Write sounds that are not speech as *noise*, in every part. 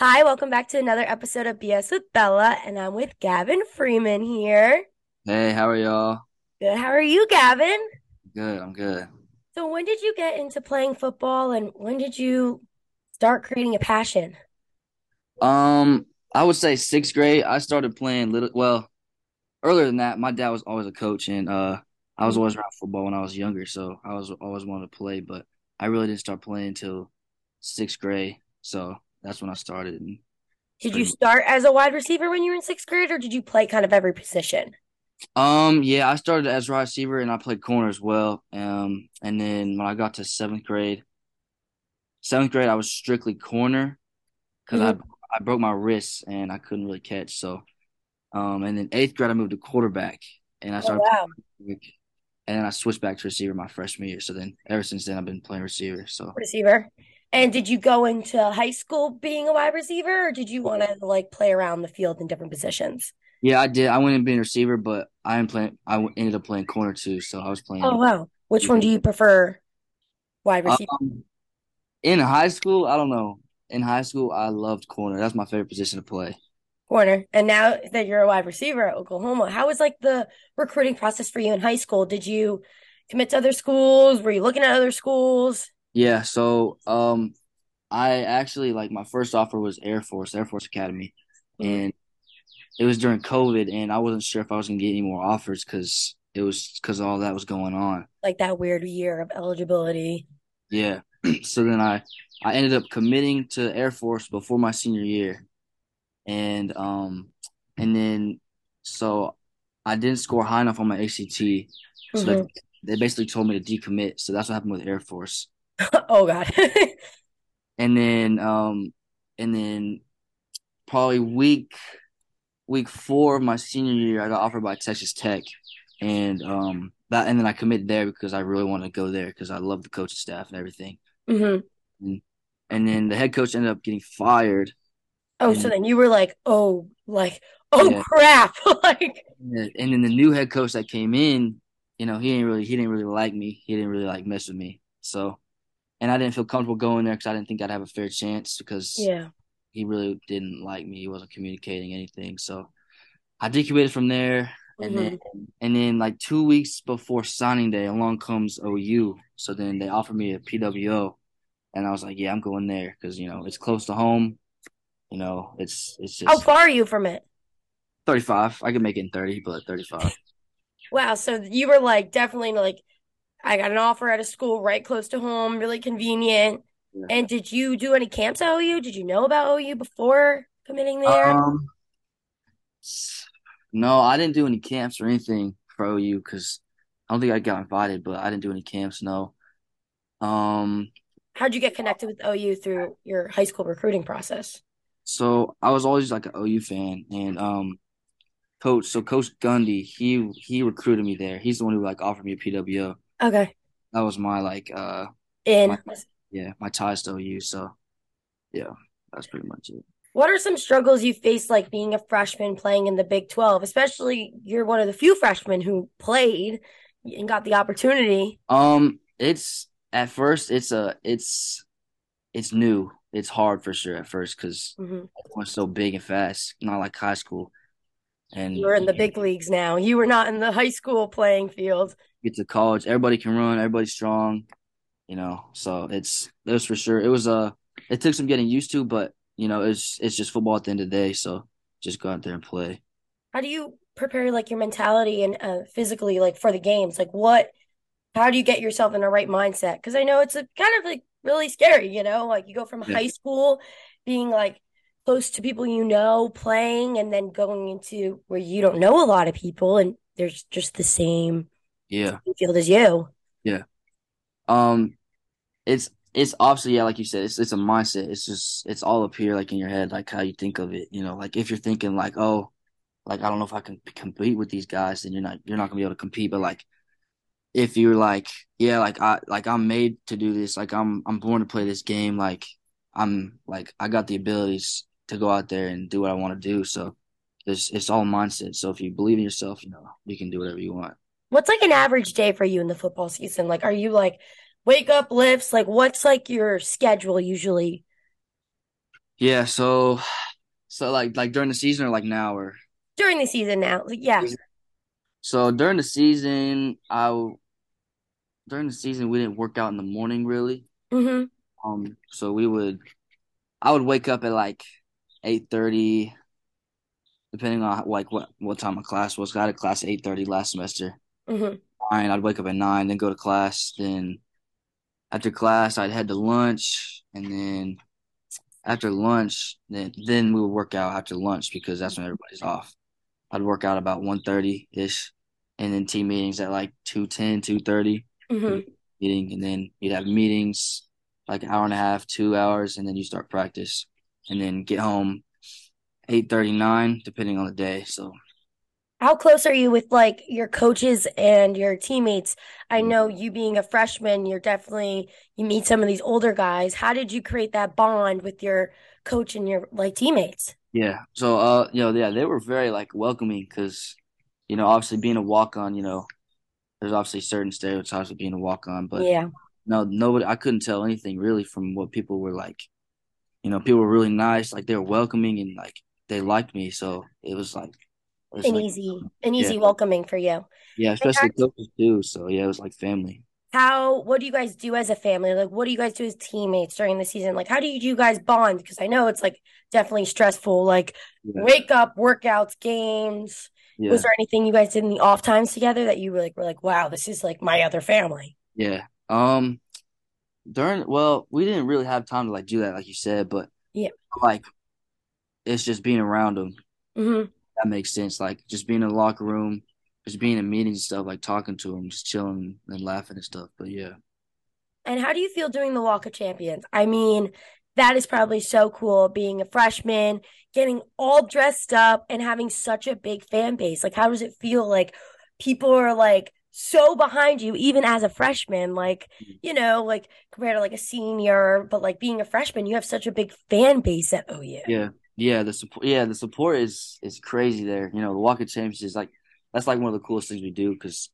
Hi, welcome back to another episode of BS with Bella, and I'm with Gavin Freeman here. Hey, how are y'all? Good. How are you, Gavin? Good, I'm good. So, when did you get into playing football, and when did you start creating a passion? Um, I would say sixth grade. I started playing little. Well, earlier than that, my dad was always a coach, and uh, I was always around football when I was younger, so I was always wanted to play. But I really didn't start playing until sixth grade, so that's when I started. And Did you start as a wide receiver when you were in sixth grade, or did you play kind of every position? Um, yeah, I started as wide receiver, and I played corner as well. Um, and then when I got to seventh grade, seventh grade, I was strictly corner because I Mhm. I broke my wrist and I couldn't really catch. So Um, and then eighth grade, I moved to quarterback, and I Oh, started wow. and then I switched back to receiver my freshman year. So then, ever since then, I've been playing receiver. So Receiver. And did you go into high school being a wide receiver, or did you want to like play around the field in different positions? yeah, I did. I went in being receiver, but I playing. I ended up playing corner too. So I was playing. Oh, wow. Which one do you prefer, wide receiver? Um, in high school, I don't know. In high school, I loved corner. That's my favorite position to play. corner. And now that you're a wide receiver at Oklahoma, how was like the recruiting process for you in high school? Did you commit to other schools? Were you looking at other schools? Yeah. So um, I actually like my first offer was Air Force, Air Force Academy, and it was during COVID, and I wasn't sure if I was gonna get any more offers because it was because all that was going on. Like that weird year of eligibility. Yeah. *clears throat* So then I I ended up committing to Air Force before my senior year, and um and then so I didn't score high enough on my ACT, so that Mhm. they basically told me to decommit. So that's what happened with Air Force, *laughs* Oh God. *laughs* and then um and then probably week week four of my senior year, I got offered by Texas Tech, and um that and then I committed there because I really wanted to go there because I love the coaching staff and everything. hmm And, and then the head coach ended up getting fired, Oh, so and then you were like, oh, like, oh yeah, crap. *laughs* Like, and then the new head coach that came in, you know, he didn't really he didn't really like me. He didn't really like mess with me. So and I didn't feel comfortable going there because I didn't think I'd have a fair chance because yeah. he really didn't like me. He wasn't communicating anything. So I decommitted from there, and then hmm and then like two weeks before signing day, along comes OU. So then they offered me a PWO, and I was like, yeah, I'm going there because you know it's close to home. You know, it's it's just How far are you from it? 35. I could make it in 30, but 35. *laughs* Wow. So you were like definitely like, I got an offer at a school right close to home, really convenient. Yeah. And did you do any camps at OU? Did you know about OU before committing there? Um, no, I didn't do any camps or anything for OU because I don't think I got invited, but I didn't do any camps. No. Um, How'd you get connected with OU through your high school recruiting process? so I was always like an OU fan, and um, coach, so Coach Gundy, he he recruited me there. He's the one who like offered me a PWO. Okay. That was my like uh my yeah my ties to OU. So yeah, that's pretty much it. what are some struggles you faced like being a freshman playing in the Big 12, especially you're one of the few freshmen who played and got the opportunity. Um, it's at first it's a it's it's new. It's hard for sure at first because Mhm. everyone's so big and fast, not like high school. And You're in the big leagues now. You were not in the high school playing field. Get to college, everybody can run, everybody's strong, you know. So it's it was for sure. It was uh it took some getting used to, but you know, it's it's just football at the end of the day. So just go out there and play. How do you prepare like your mentality and uh, physically like for the games? Like what how do you get yourself in the right mindset? Because I know it's a kind of like really scary, you know, like you go from Yeah. high school being like close to people you know playing and then going into where you don't know a lot of people and there's just the same Yeah. field as you. Yeah. Um it's it's obviously yeah, like you said, it's it's a mindset. It's just it's all up here, like in your head, like how you think of it. You know, like if you're thinking like, oh, like I don't know if I can compete with these guys, then you're not you're not gonna be able to compete. But like if you're like, yeah, like I like I'm made to do this, like I'm I'm born to play this game, like I'm like I got the abilities to go out there and do what I want to do. So it's it's all mindset. So if you believe in yourself, you know, you can do whatever you want. What's like an average day for you in the football season? Like are you like wake up lifts? Like what's like your schedule usually? Yeah, so so like like during the season or like now or during the season now? Like, yeah. so during the season I during the season we didn't work out in the morning really. Mm-hmm. Um so we would I would wake up at like eight thirty, depending on like what what time my class was. I had a class at eight thirty last semester. Mm-hmm. Nine, I'd wake up at nine, then go to class. Then after class, I'd head to lunch, and then after lunch, then then we would work out after lunch because that's when everybody's off. I'd work out about 1.30 ish, and then team meetings at like 2.10, 2.30 Mm-hmm. meeting, and then you'd have meetings like an hour and a half, two hours, and then you start practice, and then get home eight thirty nine, depending on the day. So How close are you with like your coaches and your teammates? I know you being a freshman, you're definitely you meet some of these older guys. How did you create that bond with your coach and your like teammates? yeah, so uh, you know, yeah, they were very like welcoming because you know, obviously being a walk on, you know, there's obviously certain stereotypes of being a walk on, but Yeah. no, nobody, I couldn't tell anything really from what people were like. You know, people were really nice, like they were welcoming and like they liked me, so it was like An like easy, an yeah, easy welcoming for you. yeah, especially coaches too. So yeah, it was like family. how, what do you guys do as a family? Like, what do you guys do as teammates during the season? Like, how do you, you guys bond? Because I know it's like definitely stressful. Like, Yeah, wake up, workouts, games. Was there anything you guys did in the off times together that you were like, were like, wow, this is like my other family? yeah. Um, during well, we didn't really have time to like do that, like you said, but Yeah. like it's just being around them. hmm That makes sense. Like just being in the locker room, just being in meetings and stuff, like talking to them, just chilling and laughing and stuff. But yeah, And how do you feel doing the Walk of Champions? I mean, that is probably so cool being a freshman, getting all dressed up and having such a big fan base. Like, how does it feel like people are like so behind you, even as a freshman? Like, mm-hmm. you know, like compared to like a senior, but like being a freshman, you have such a big fan base at OU. yeah, yeah. The support, yeah, the support is is crazy there. You know, the Walk of Champions is like that's like one of the coolest things we do because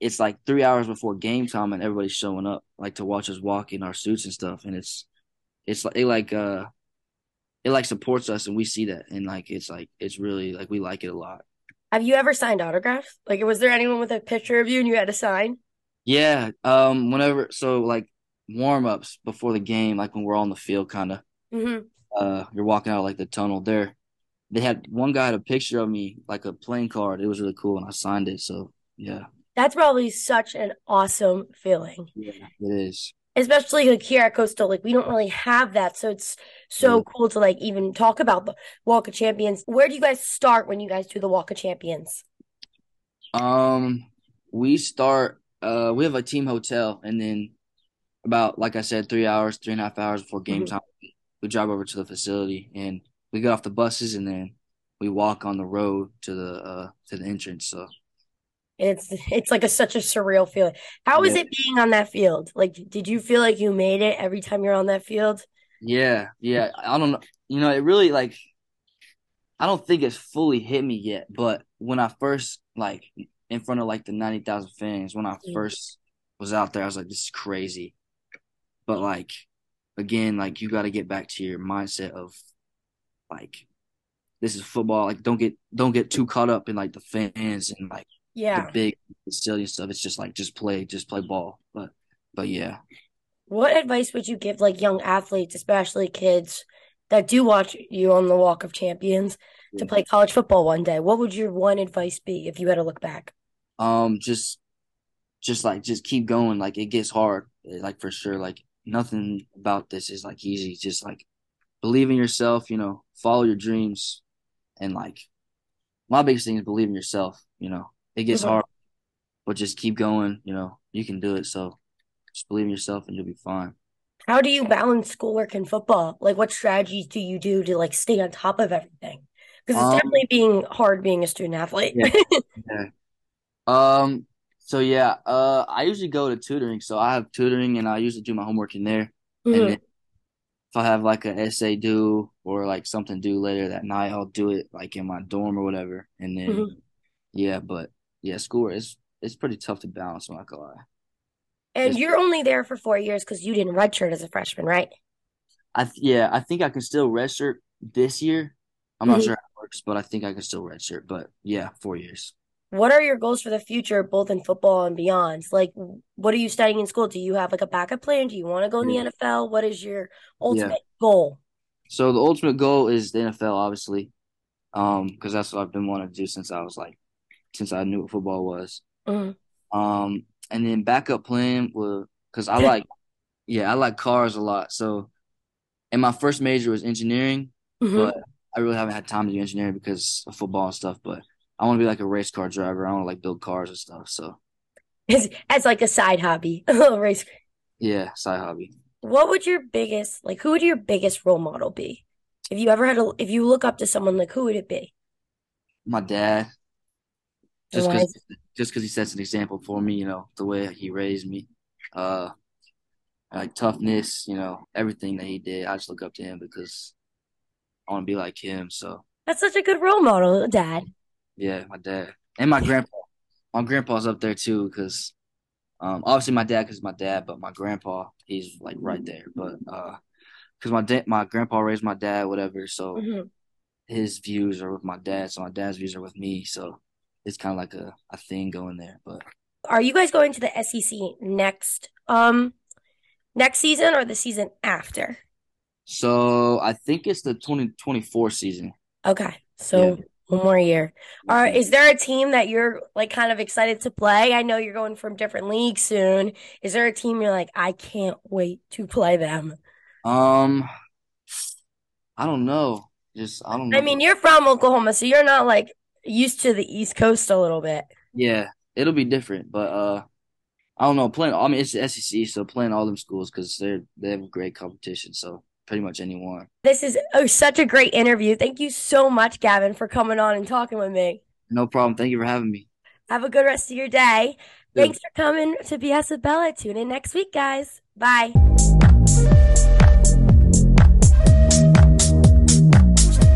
it's like three hours before game time and everybody's showing up like to watch us walk in our suits and stuff, and it's it's like it like uh it like supports us and we see that and like it's like it's really like we like it a lot. Have you ever signed autographs? Like, was there anyone with a picture of you and you had to sign? Yeah, um, whenever so like warm ups before the game, like when we're on the field, kind of hmm uh, you're walking out like the tunnel there. They had one guy had a picture of me, like a playing card. It was really cool, and I signed it. So yeah, That's probably such an awesome feeling. yeah, it is. especially like here at Coastal, like we don't really have that. So it's Yeah. so cool to like even talk about the Walk of Champions. Where do you guys start when you guys do the Walk of Champions? Um, we start. Uh, we have a team hotel, and then about like I said, three hours, three and a half hours before game Mhm. time, we drive over to the facility, and we get off the buses, and then we walk on the road to the uh to the entrance. So It's it's like a such a surreal feeling. How is yeah, it being on that field? Like, did you feel like you made it every time you're on that field? yeah, yeah. I don't know. You know, it really like I don't think it's fully hit me yet, but when I first like in front of like the 90,000 fans, when I Mm. first was out there, I was like, this is crazy. But like again, like you got to get back to your mindset of like this is football. Like don't get don't get too caught up in like the fans and like the Yeah. big facility and stuff. It's just like just play, just play ball. But but yeah. What advice would you give like young athletes, especially kids that do watch you on the Walk of Champions to play college football one day? What would your one advice be if you had to look back? Um just just like just keep going. Like it gets hard. eh, Like for sure. Like nothing about this is like easy. Just like believe in yourself, you know, follow your dreams and like my biggest thing is believe in yourself, you know. It gets Mhm. hard, but just keep going, you know. You can do it. So just believe in yourself and you'll be fine. How do you balance schoolwork and football? Like, what strategies do you do to like stay on top of everything? Because it's Um definitely being hard being a student athlete. yeah, *laughs* yeah. Um so yeah, uh I usually go to tutoring. So I have tutoring and I usually do my homework in there. And then hmm if I have like an essay due or like something due later that night, I'll do it like in my dorm or whatever. And then hmm yeah, but yeah, school is it's pretty tough to balance, I'm not gonna lie. And It's you're only there for four years because you didn't redshirt as a freshman, right? I yeah, I think I can still redshirt this year. I'm not Mhm. sure how it works, but I think I can still redshirt. But yeah, four years. What are your goals for the future, both in football and beyond? Like, what are you studying in school? Do you have like a backup plan? Do you want to go in the NFL? What is your Yeah. ultimate goal? So the ultimate goal is the NFL, obviously, um, because that's what I've been wanting to do since I was like, since I knew what football was. Mhm. Um, and then backup plan was because I *laughs* like, yeah, I like cars a lot. So, and my first major was engineering, Mhm. but I really haven't had time to do engineering because of football and stuff. But I want to be like a race car driver. I want to like build cars and stuff. So As, as like a side hobby, *laughs* a little race. yeah, side hobby. What would your biggest, like, who would your biggest role model be? If you ever had a, if you look up to someone, like, who would it be? My dad, just because just because he sets an example for me, you know, the way he raised me, uh, like toughness, you know, everything that he did. I just look up to him because I want to be like him. So That's such a good role model, Dad. Yeah, my dad and my grandpa. My grandpa's up there too because um, obviously my dad because my dad, but my grandpa he's like right there. But uh, because my dad, my grandpa raised my dad, whatever. So Mhm. his views are with my dad, so my dad's views are with me. So it's kind of like a, a thing going there. But Are you guys going to the SEC next, um, next season or the season after? so I think it's the 2024 season. Okay, so Yeah. One more year. Right, is there a team that you're like kind of excited to play? I know you're going from different leagues soon. Is there a team you're like, I can't wait to play them? Um, I don't know. Just I don't know. I mean, you're from Oklahoma, so you're not like used to the East Coast a little bit. yeah, it'll be different, but uh, I don't know. Playing, I mean, it's the SEC, so playing all them schools because they're they have great competition. So pretty much anyone. This is oh, such a great interview. Thank you so much, Gavin, for coming on and talking with me. No problem. Thank you for having me. Have a good rest of your day. Thanks for coming to BS with Bella. Tune in next week, guys. Bye.